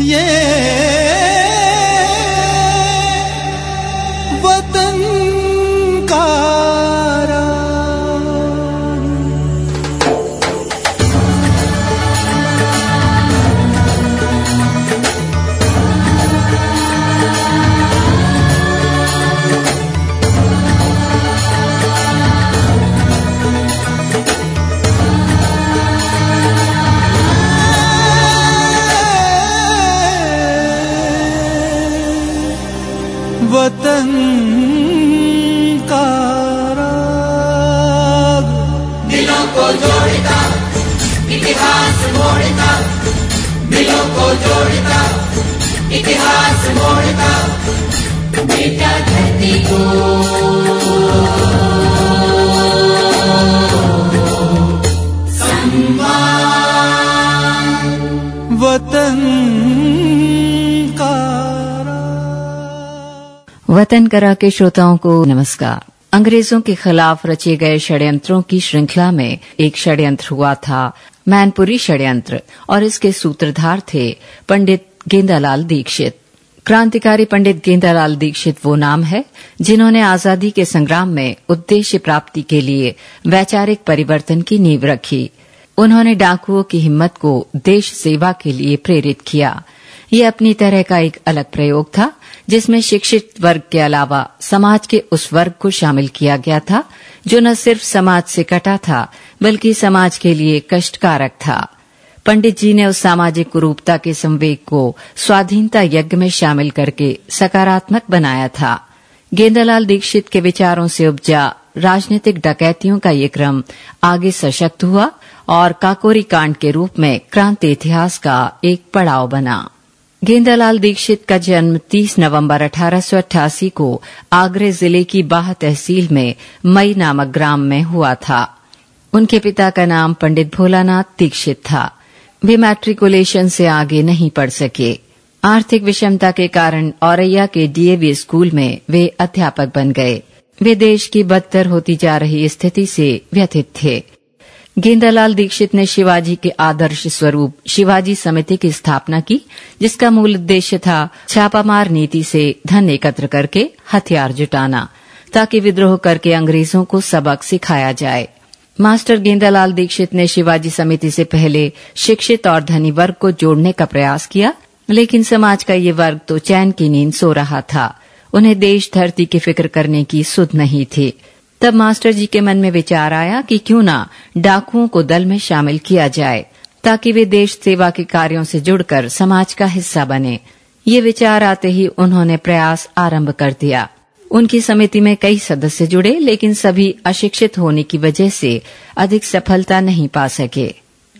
वतन वतन करा के श्रोताओं को नमस्कार। अंग्रेज़ों के खिलाफ रचे गए षड्यंत्रों की श्रृंखला में एक षड्यंत्र हुआ था, मैनपुरी षड्यंत्र, और इसके सूत्रधार थे पंडित गेंदालाल दीक्षित। क्रांतिकारी पंडित गेंदालाल दीक्षित वो नाम है, जिन्होंने आज़ादी के संग्राम में उद्देश्य प्राप्ति के लिए वैचारिक परिवर्तन की नींव रखी। उन्होंने डाकुओं की हिम्मत को देश सेवा के लिए प्रेरित किया। ये अपनी तरह का एक अलग प्रयोग था। जिसमें शिक्षित वर्ग के अलावा समाज के उस वर्ग को शामिल किया गया था, जो न सिर्फ़ समाज से कटा था, बल्कि समाज के लिए कष्टकारक था। पंडित जी ने उस सामाजिक कुरूपता के संवेग को स्वाधीनता यज्ञ में शामिल करके सकारात्मक बनाया था। गेंदालाल दीक्षित के विचारों से उपजा राजनीतिक डकैतियों का ये क्रम आगे सशक्त हुआ और काकोरी कांड के रूप में क्रांति इतिहास का एक पड़ाव बना। गेंदालाल दीक्षित का जन्म 30 नवंबर 1888 को आगरे ज़िले की बाह तहसील में मई नामक ग्राम में हुआ था। उनके पिता का नाम पंडित भोलानाथ दीक्षित था। वे मैट्रिकुलेशन से आगे नहीं पढ़ सके। आर्थिक विषमता के कारण औरैया के डीएवी स्कूल में वे अध्यापक बन गए। वे देश की बदतर होती जा रही स्थिति से व्यथित थे। गेंदालाल दीक्षित ने शिवाजी के आदर्श स्वरूप शिवाजी समिति की स्थापना की, जिसका मूल उद्देश्य था छापामार नीति से धन एकत्र करके हथियार जुटाना, ताकि विद्रोह करके अंग्रेज़ों को सबक सिखाया जाए। मास्टर गेंदालाल दीक्षित ने शिवाजी समिति से पहले शिक्षित और धनी वर्ग को जोड़ने का प्रयास किया, लेकिन समाज का ये वर्ग तो चैन की नींद सो रहा था। उन्हें देश धरती की फ़िक्र करने की सुध नहीं थी। तब मास्टर जी के मन में विचार आया कि क्यों ना डाकुओं को दल में शामिल किया जाए, ताकि वे देश सेवा के कार्यों से जुड़कर समाज का हिस्सा बने। ये विचार आते ही उन्होंने प्रयास आरंभ कर दिया। उनकी समिति में कई सदस्य जुड़े, लेकिन सभी अशिक्षित होने की वजह से अधिक सफलता नहीं पा सके।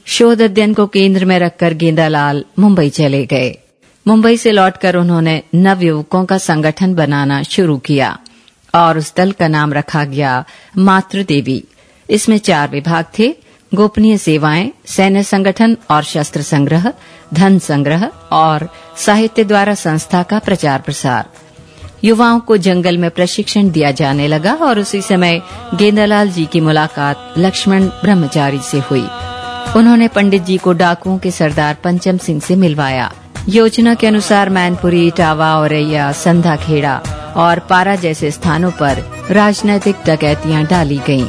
शोध अध्ययन को केंद्र में रखकर गेंदालाल मुंबई चले गए। मुंबई से लौटकर उन्होंने नवयुवकों का संगठन बनाना शुरू किया। और उस दल का नाम रखा गया मातृ देवी इसमें चार विभाग थे, गोपनीय सेवाएँ, सैन्य संगठन और शस्त्र संग्रह, धन संग्रह और साहित्य द्वारा संस्था का प्रचार प्रसार। युवाओं को जंगल में प्रशिक्षण दिया जाने लगा और उसी समय गेंदालाल जी की मुलाकात लक्ष्मण ब्रह्मचारी से हुई। उन्होंने पंडित जी को डाकुओं के सरदार पंचम सिंह से मिलवाया। योजना के अनुसार मैनपुरी इटावा औरैया संधा खेड़ा और पारा जैसे स्थानों पर राजनैतिक डकैतियाँ डाली गईं।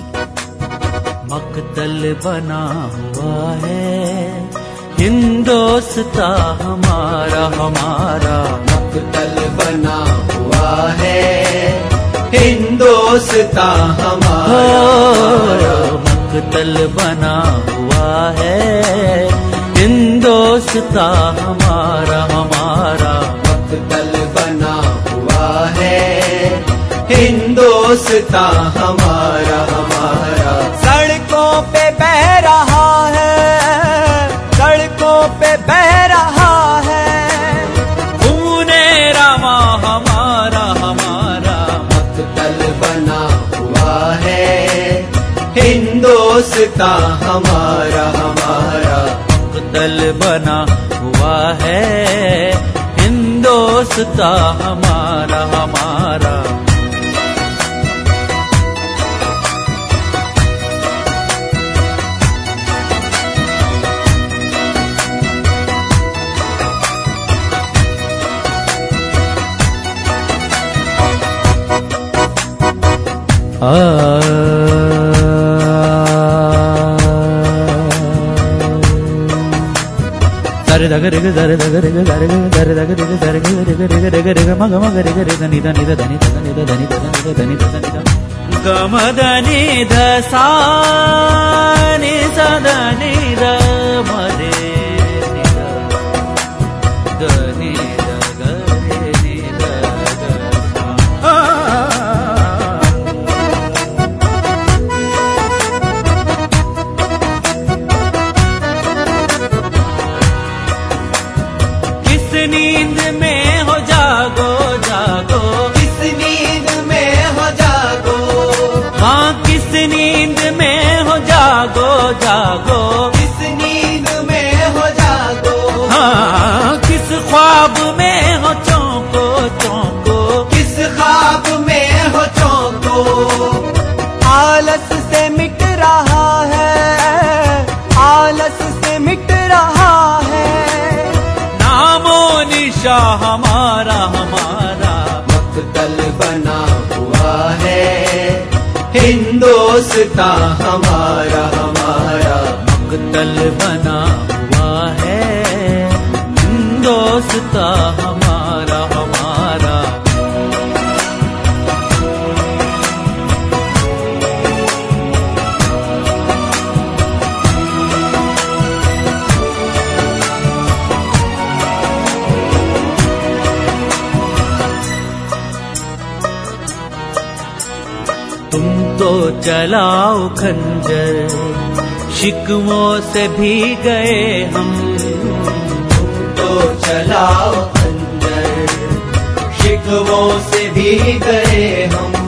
मकतल बना हुआ है। हिंदोस्ता हमारा हमारा मकतल बना हुआ है। हिंदोस्ता हमारा मकतल बना हुआ है। हिंदोस्ता हमारा हमारा हिंदोस्ता हमारा हमारा। सड़कों पे बह रहा है, सड़कों पे बह रहा है। खूने रामा हमारा हमारा। मकतल बना हुआ है, हिंदोस्ता हमारा हमारा। दल बना हुआ है, हिंदोस्ता हमारा हमारा। தருதகருகு தருதகருகு கருகு தருதகருகு தருகு ரிகு ரிகு ரிகு ரிகு மக மக ரிகு ரிகு நித நித தனி தத நித தனி தத நித தனி தத நித கமத நித சா நித நித மரே हिंदोस्ता हमारा हमारा मकतल बना हुआ है। दोस्ता तुम तो चलाओ खंजर, शिकवों से भी गए हम। तुम तो चलाओ खंजर, शिकवों से भी गए हम।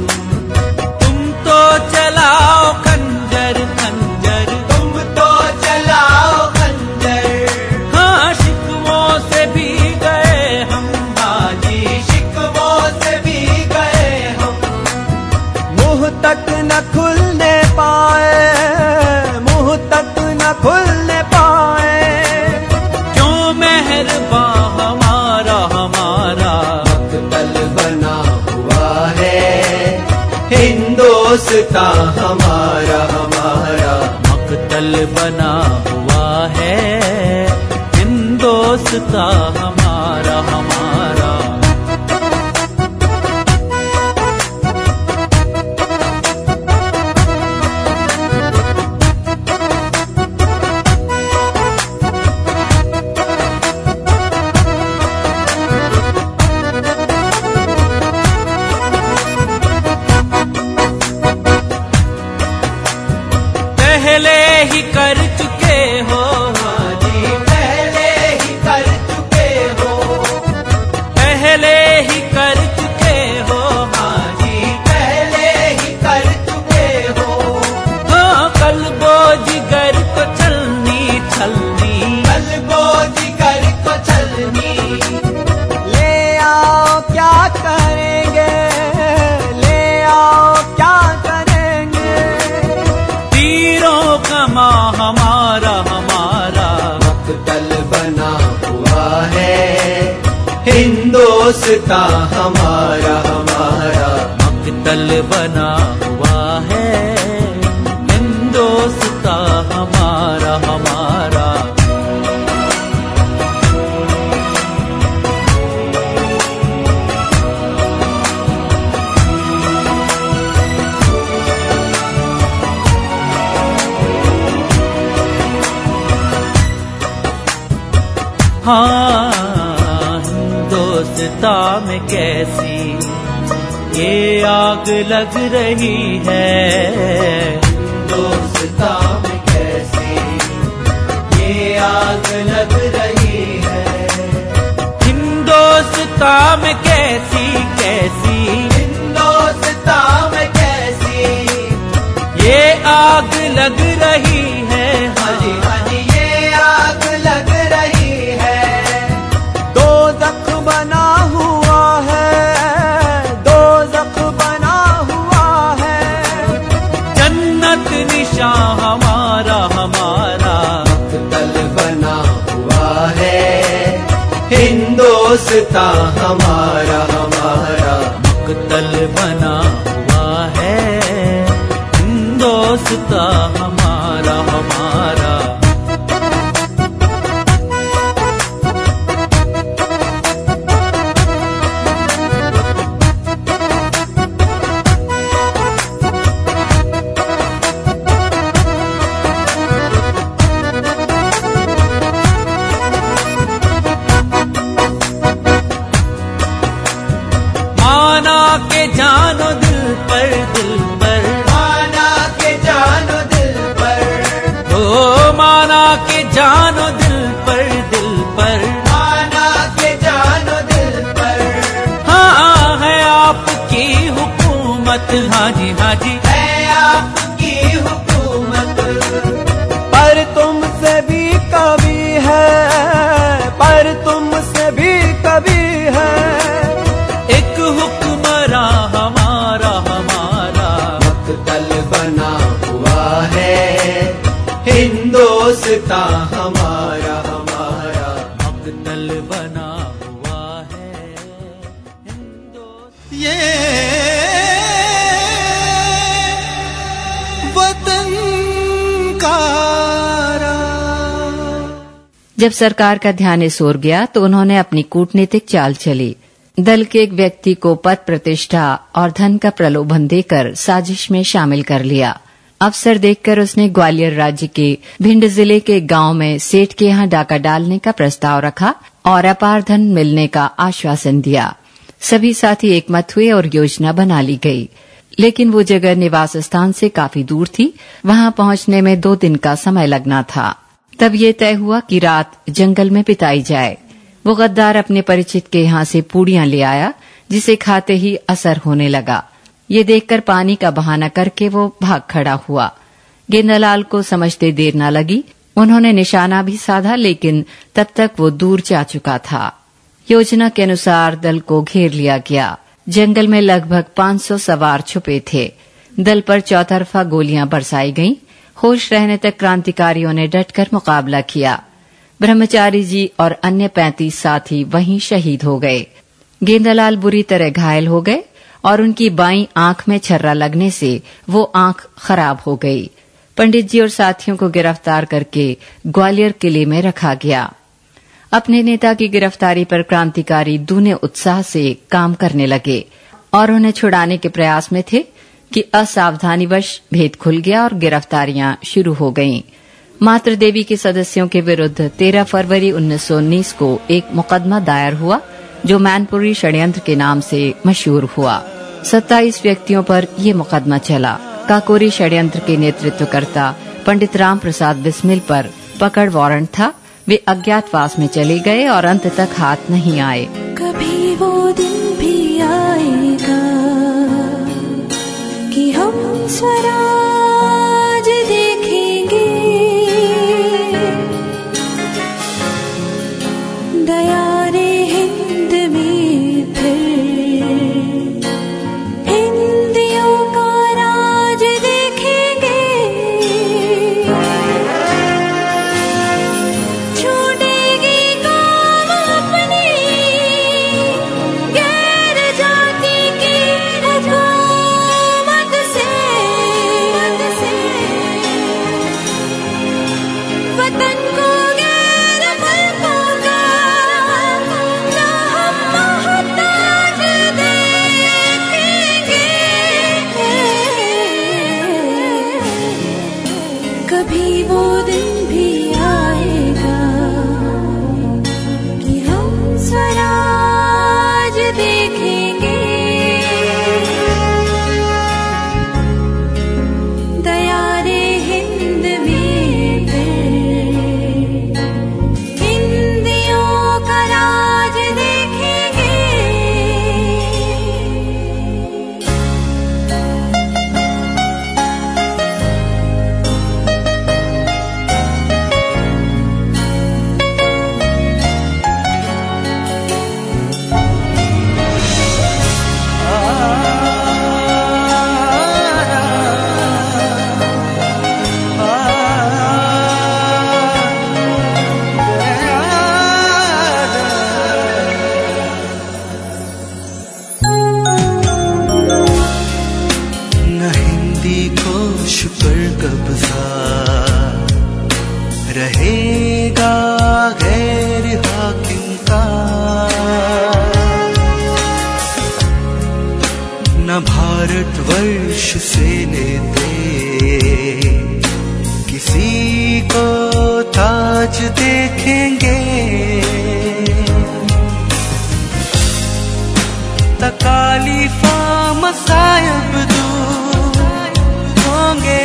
हिंदोस्ता हमारा हमारा। मकतल बना हुआ है। हिंदोस्ता हमारा ले आओ क्या करेंगे? ले आओ क्या करेंगे? तीरों का माँ हमारा हमारा। मकतल बना हुआ है। हिंदोस्ता हमारा हमारा। मकतल बना आग लग रही है। दोस्ता में कैसी? ये आग लग रही है। हिंदोस्ता में कैसी कैसी? हिंदोस्ता में कैसी? ये आग लग रही हिंदोस्ता हमारा हिंदोस्ता हमारा हमारा मकतल बना हुआ है। ये वतन जब सरकार का ध्यान इस ओर गया तो उन्होंने अपनी कूटनीतिक चाल चली। दल के एक व्यक्ति को पद प्रतिष्ठा और धन का प्रलोभन देकर साजिश में शामिल कर लिया। अवसर देखकर उसने ग्वालियर राज्य के भिंड ज़िले के गाँव में सेठ के यहाँ डाका डालने का प्रस्ताव रखा और अपार धन मिलने का आश्वासन दिया। सभी साथी एकमत हुए और योजना बना ली गई। लेकिन वो जगह निवास स्थान से काफ़ी दूर थी। वहाँ पहुँचने में दो दिन का समय लगना था। तब ये तय हुआ कि रात जंगल में बिताई जाए। वो गद्दार अपने परिचित के यहाँ से पूड़ियाँ ले आया, जिसे खाते ही असर होने लगा। ये देखकर पानी का बहाना करके वो भाग खड़ा हुआ। गेंदालाल को समझते देर न लगी। उन्होंने निशाना भी साधा, लेकिन तब तक वो दूर जा चुका था। योजना के अनुसार दल को घेर लिया गया। जंगल में लगभग 500 सवार छुपे थे। दल पर चौतरफा गोलियाँ बरसाई गईं। होश रहने तक क्रांतिकारियों ने डटकर मुकाबला किया। ब्रह्मचारी जी और अन्य पैंतीस साथी वहीं शहीद हो गए। गेंदालाल बुरी तरह घायल हो गए। और उनकी बाई आँख में छर्रा लगने से वो आँख खराब हो गई पंडित जी और साथियों को गिरफ़्तार करके ग्वालियर किले में रखा गया अपने नेता की गिरफ्तारी पर क्रांतिकारी दूने उत्साह से काम करने लगे और उन्हें छुड़ाने के प्रयास में थे कि असावधानीवश भेद खुल गया और गिरफ्तारियाँ शुरू हो गईं। मातृ देवी के सदस्यों के विरुद्ध 13 फरवरी 1919 को एक मुकदमा दायर हुआ जो मैनपुरी षड्यंत्र के नाम से मशहूर हुआ। 27 व्यक्तियों पर ये मुकदमा चला। काकोरी षड्यंत्र के नेतृत्वकर्ता पंडित राम प्रसाद बिस्मिल पर पकड़ वारंट था। वे अज्ञातवास में चले गए और अंत तक हाथ नहीं आए। कभी वो दिन भी आएगा कि हम स्वराज न से लेते किसी को ताज देखेंगे। तकालीफा मसायब दूर होंगे।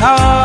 heart.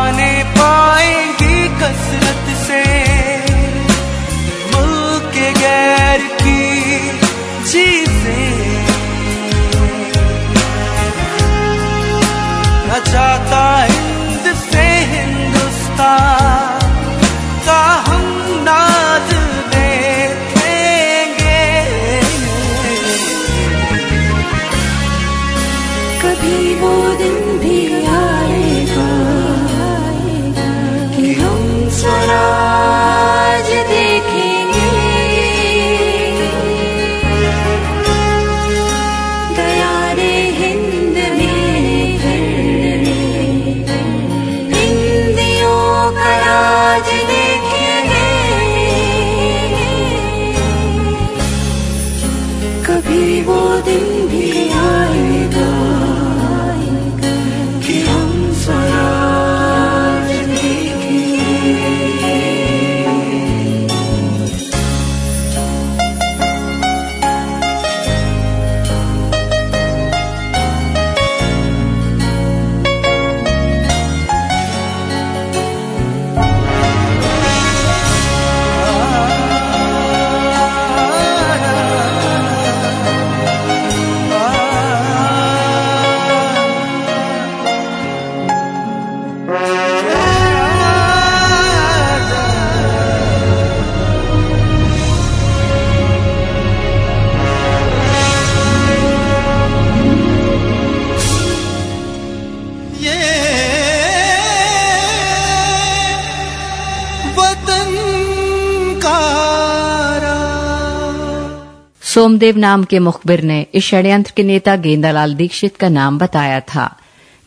सोमदेव नाम के मुखबिर ने इस षड्यंत्र के नेता गेंदालाल दीक्षित का नाम बताया था।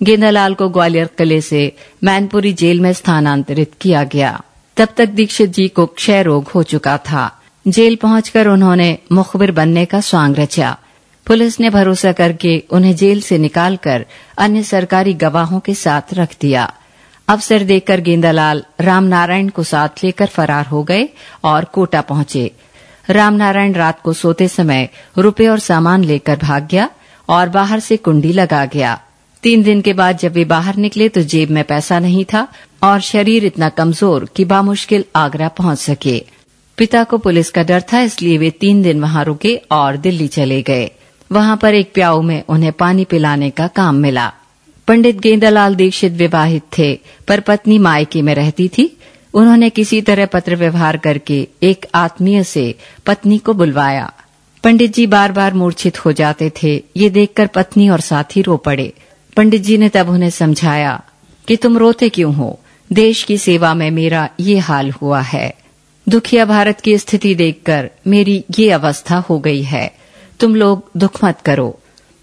गेंदालाल को ग्वालियर किले से मैनपुरी जेल में स्थानांतरित किया गया। तब तक दीक्षित जी को क्षय रोग हो चुका था। जेल पहुंचकर उन्होंने मुखबिर बनने का स्वांग रचा। पुलिस ने भरोसा करके उन्हें जेल से निकालकर अन्य सरकारी गवाहों के साथ रख दिया। अवसर देखकर गेंदालाल रामनारायण को साथ लेकर फरार हो गए और कोटा पहुँचे। रामनारायण रात को सोते समय रुपए और सामान लेकर भाग गया और बाहर से कुंडी लगा गया। तीन दिन के बाद जब वे बाहर निकले तो जेब में पैसा नहीं था और शरीर इतना कमज़ोर कि बामुश्किल आगरा पहुँच सके। पिता को पुलिस का डर था, इसलिए वे तीन दिन वहाँ रुके और दिल्ली चले गए। वहाँ पर एक प्याऊ में उन्हें पानी पिलाने का काम मिला। पंडित गेंदालाल दीक्षित विवाहित थे, पर पत्नी मायके में रहती थी उन्होंने किसी तरह पत्र व्यवहार करके एक आत्मीय से पत्नी को बुलवाया। पंडित जी बार बार मूर्छित हो जाते थे। ये देखकर पत्नी और साथी रो पड़े। पंडित जी ने तब उन्हें समझाया कि तुम रोते क्यों हो? देश की सेवा में मेरा ये हाल हुआ है। दुखिया भारत की स्थिति देखकर मेरी ये अवस्था हो गई है। तुम लोग दुख मत करो।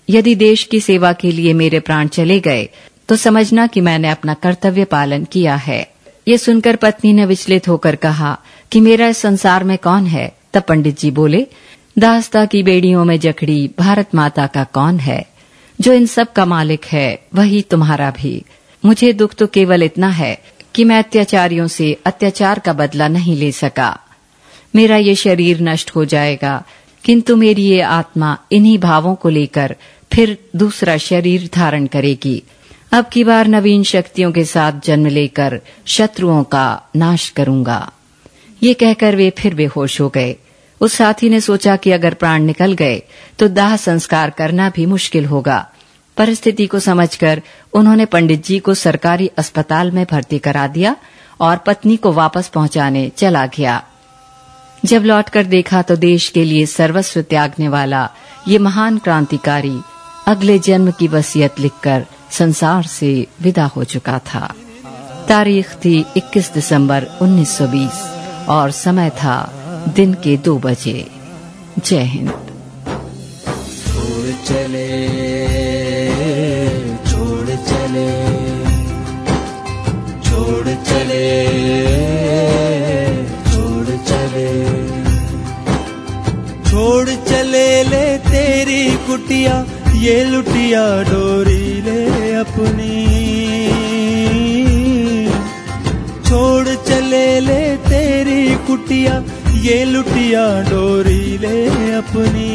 यदि देश की सेवा के लिए मेरे प्राण चले गए तो समझना कि मैंने अपना कर्तव्य पालन किया है। ये सुनकर पत्नी ने विचलित होकर कहा कि मेरा इस संसार में कौन है? तब पंडित जी बोले, दास्ता की बेड़ियों में जकड़ी भारत माता का कौन है? जो इन सब का मालिक है, वही तुम्हारा भी। मुझे दुख तो केवल इतना है कि मैं अत्याचारियों से अत्याचार का बदला नहीं ले सका। मेरा ये शरीर नष्ट हो जाएगा, किंतु मेरी ये आत्मा इन्हीं भावों को लेकर फिर दूसरा शरीर धारण करेगी। अब की बार नवीन शक्तियों के साथ जन्म लेकर शत्रुओं का नाश करूँगा। ये कहकर वे फिर बेहोश हो गए। उस साथी ने सोचा कि अगर प्राण निकल गए तो दाह संस्कार करना भी मुश्किल होगा। परिस्थिति को समझकर उन्होंने पंडित जी को सरकारी अस्पताल में भर्ती करा दिया और पत्नी को वापस पहुँचाने चला गया। जब लौटकर देखा तो देश के लिए सर्वस्व त्यागने वाला ये महान क्रांतिकारी अगले जन्म की वसीयत लिखकर संसार से विदा हो चुका था। तारीख थी 21 दिसंबर 1920 और समय था दिन के दो बजे। जय हिंद। छोड़ चले छोड़ चले छोड़ चले छोड़ चले छोड़ चले ले तेरी कुटिया। ये लुटिया डोरी ले अपनी। छोड़ चले ले तेरी कुटिया, ये लुटिया डोरी ले अपनी।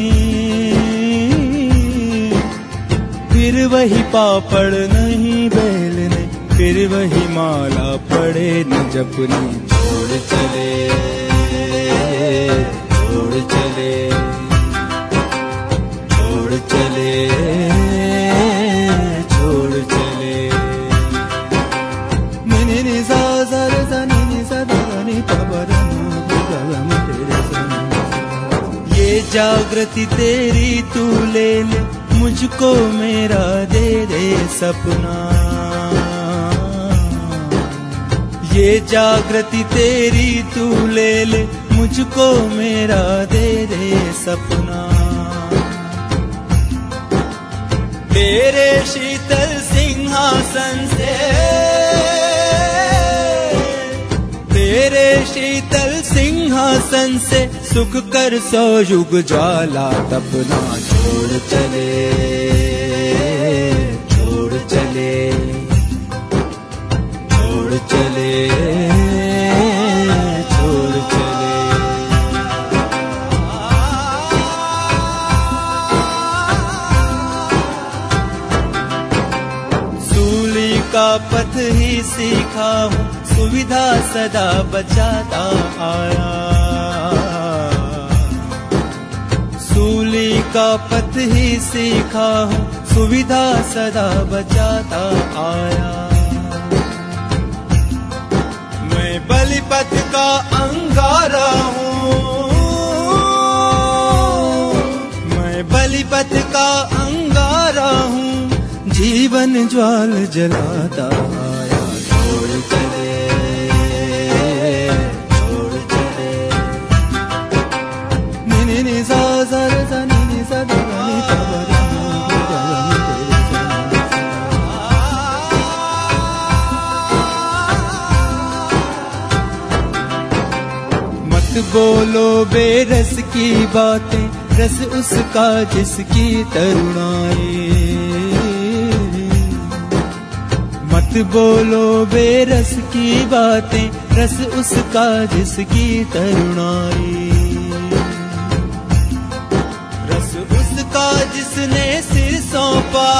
फिर वही पापड़ नहीं बेलने, फिर वही माला पड़े न जपनी। छोड़ चले जागृति तेरी तू ले ले, मुझको मेरा दे दे सपना। तेरे शीतल सिंहासन से, तेरे शीतल सिंहासन से सुख कर सौ युग ज्वाला तपना, छोड़ चले। ही सीखा हूँ सुविधा सदा बचाता आया। मैं बलिपथ का अंगारा हूँ। मैं बलिपथ का अंगारा हूँ। जीवन ज्वाल जलाता बातें, रस उसका जिसकी तरुणाई। मत बोलो बेरस की बातें, रस उसका जिसकी तरुणाई। रस उसका जिसने सिर सौंपा।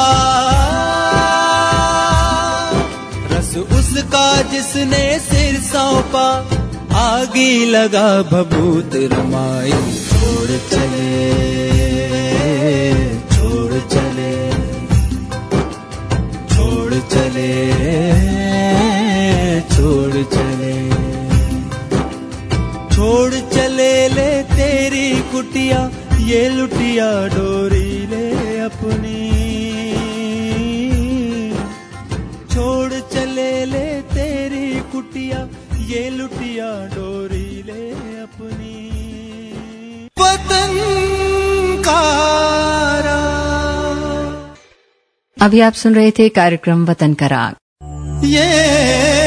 रस उसका जिसने सिर सौंपा। आगे लगा भभूत रमाई। छोड़ चले अभी आप सुन रहे थे कार्यक्रम वतन का राग। ये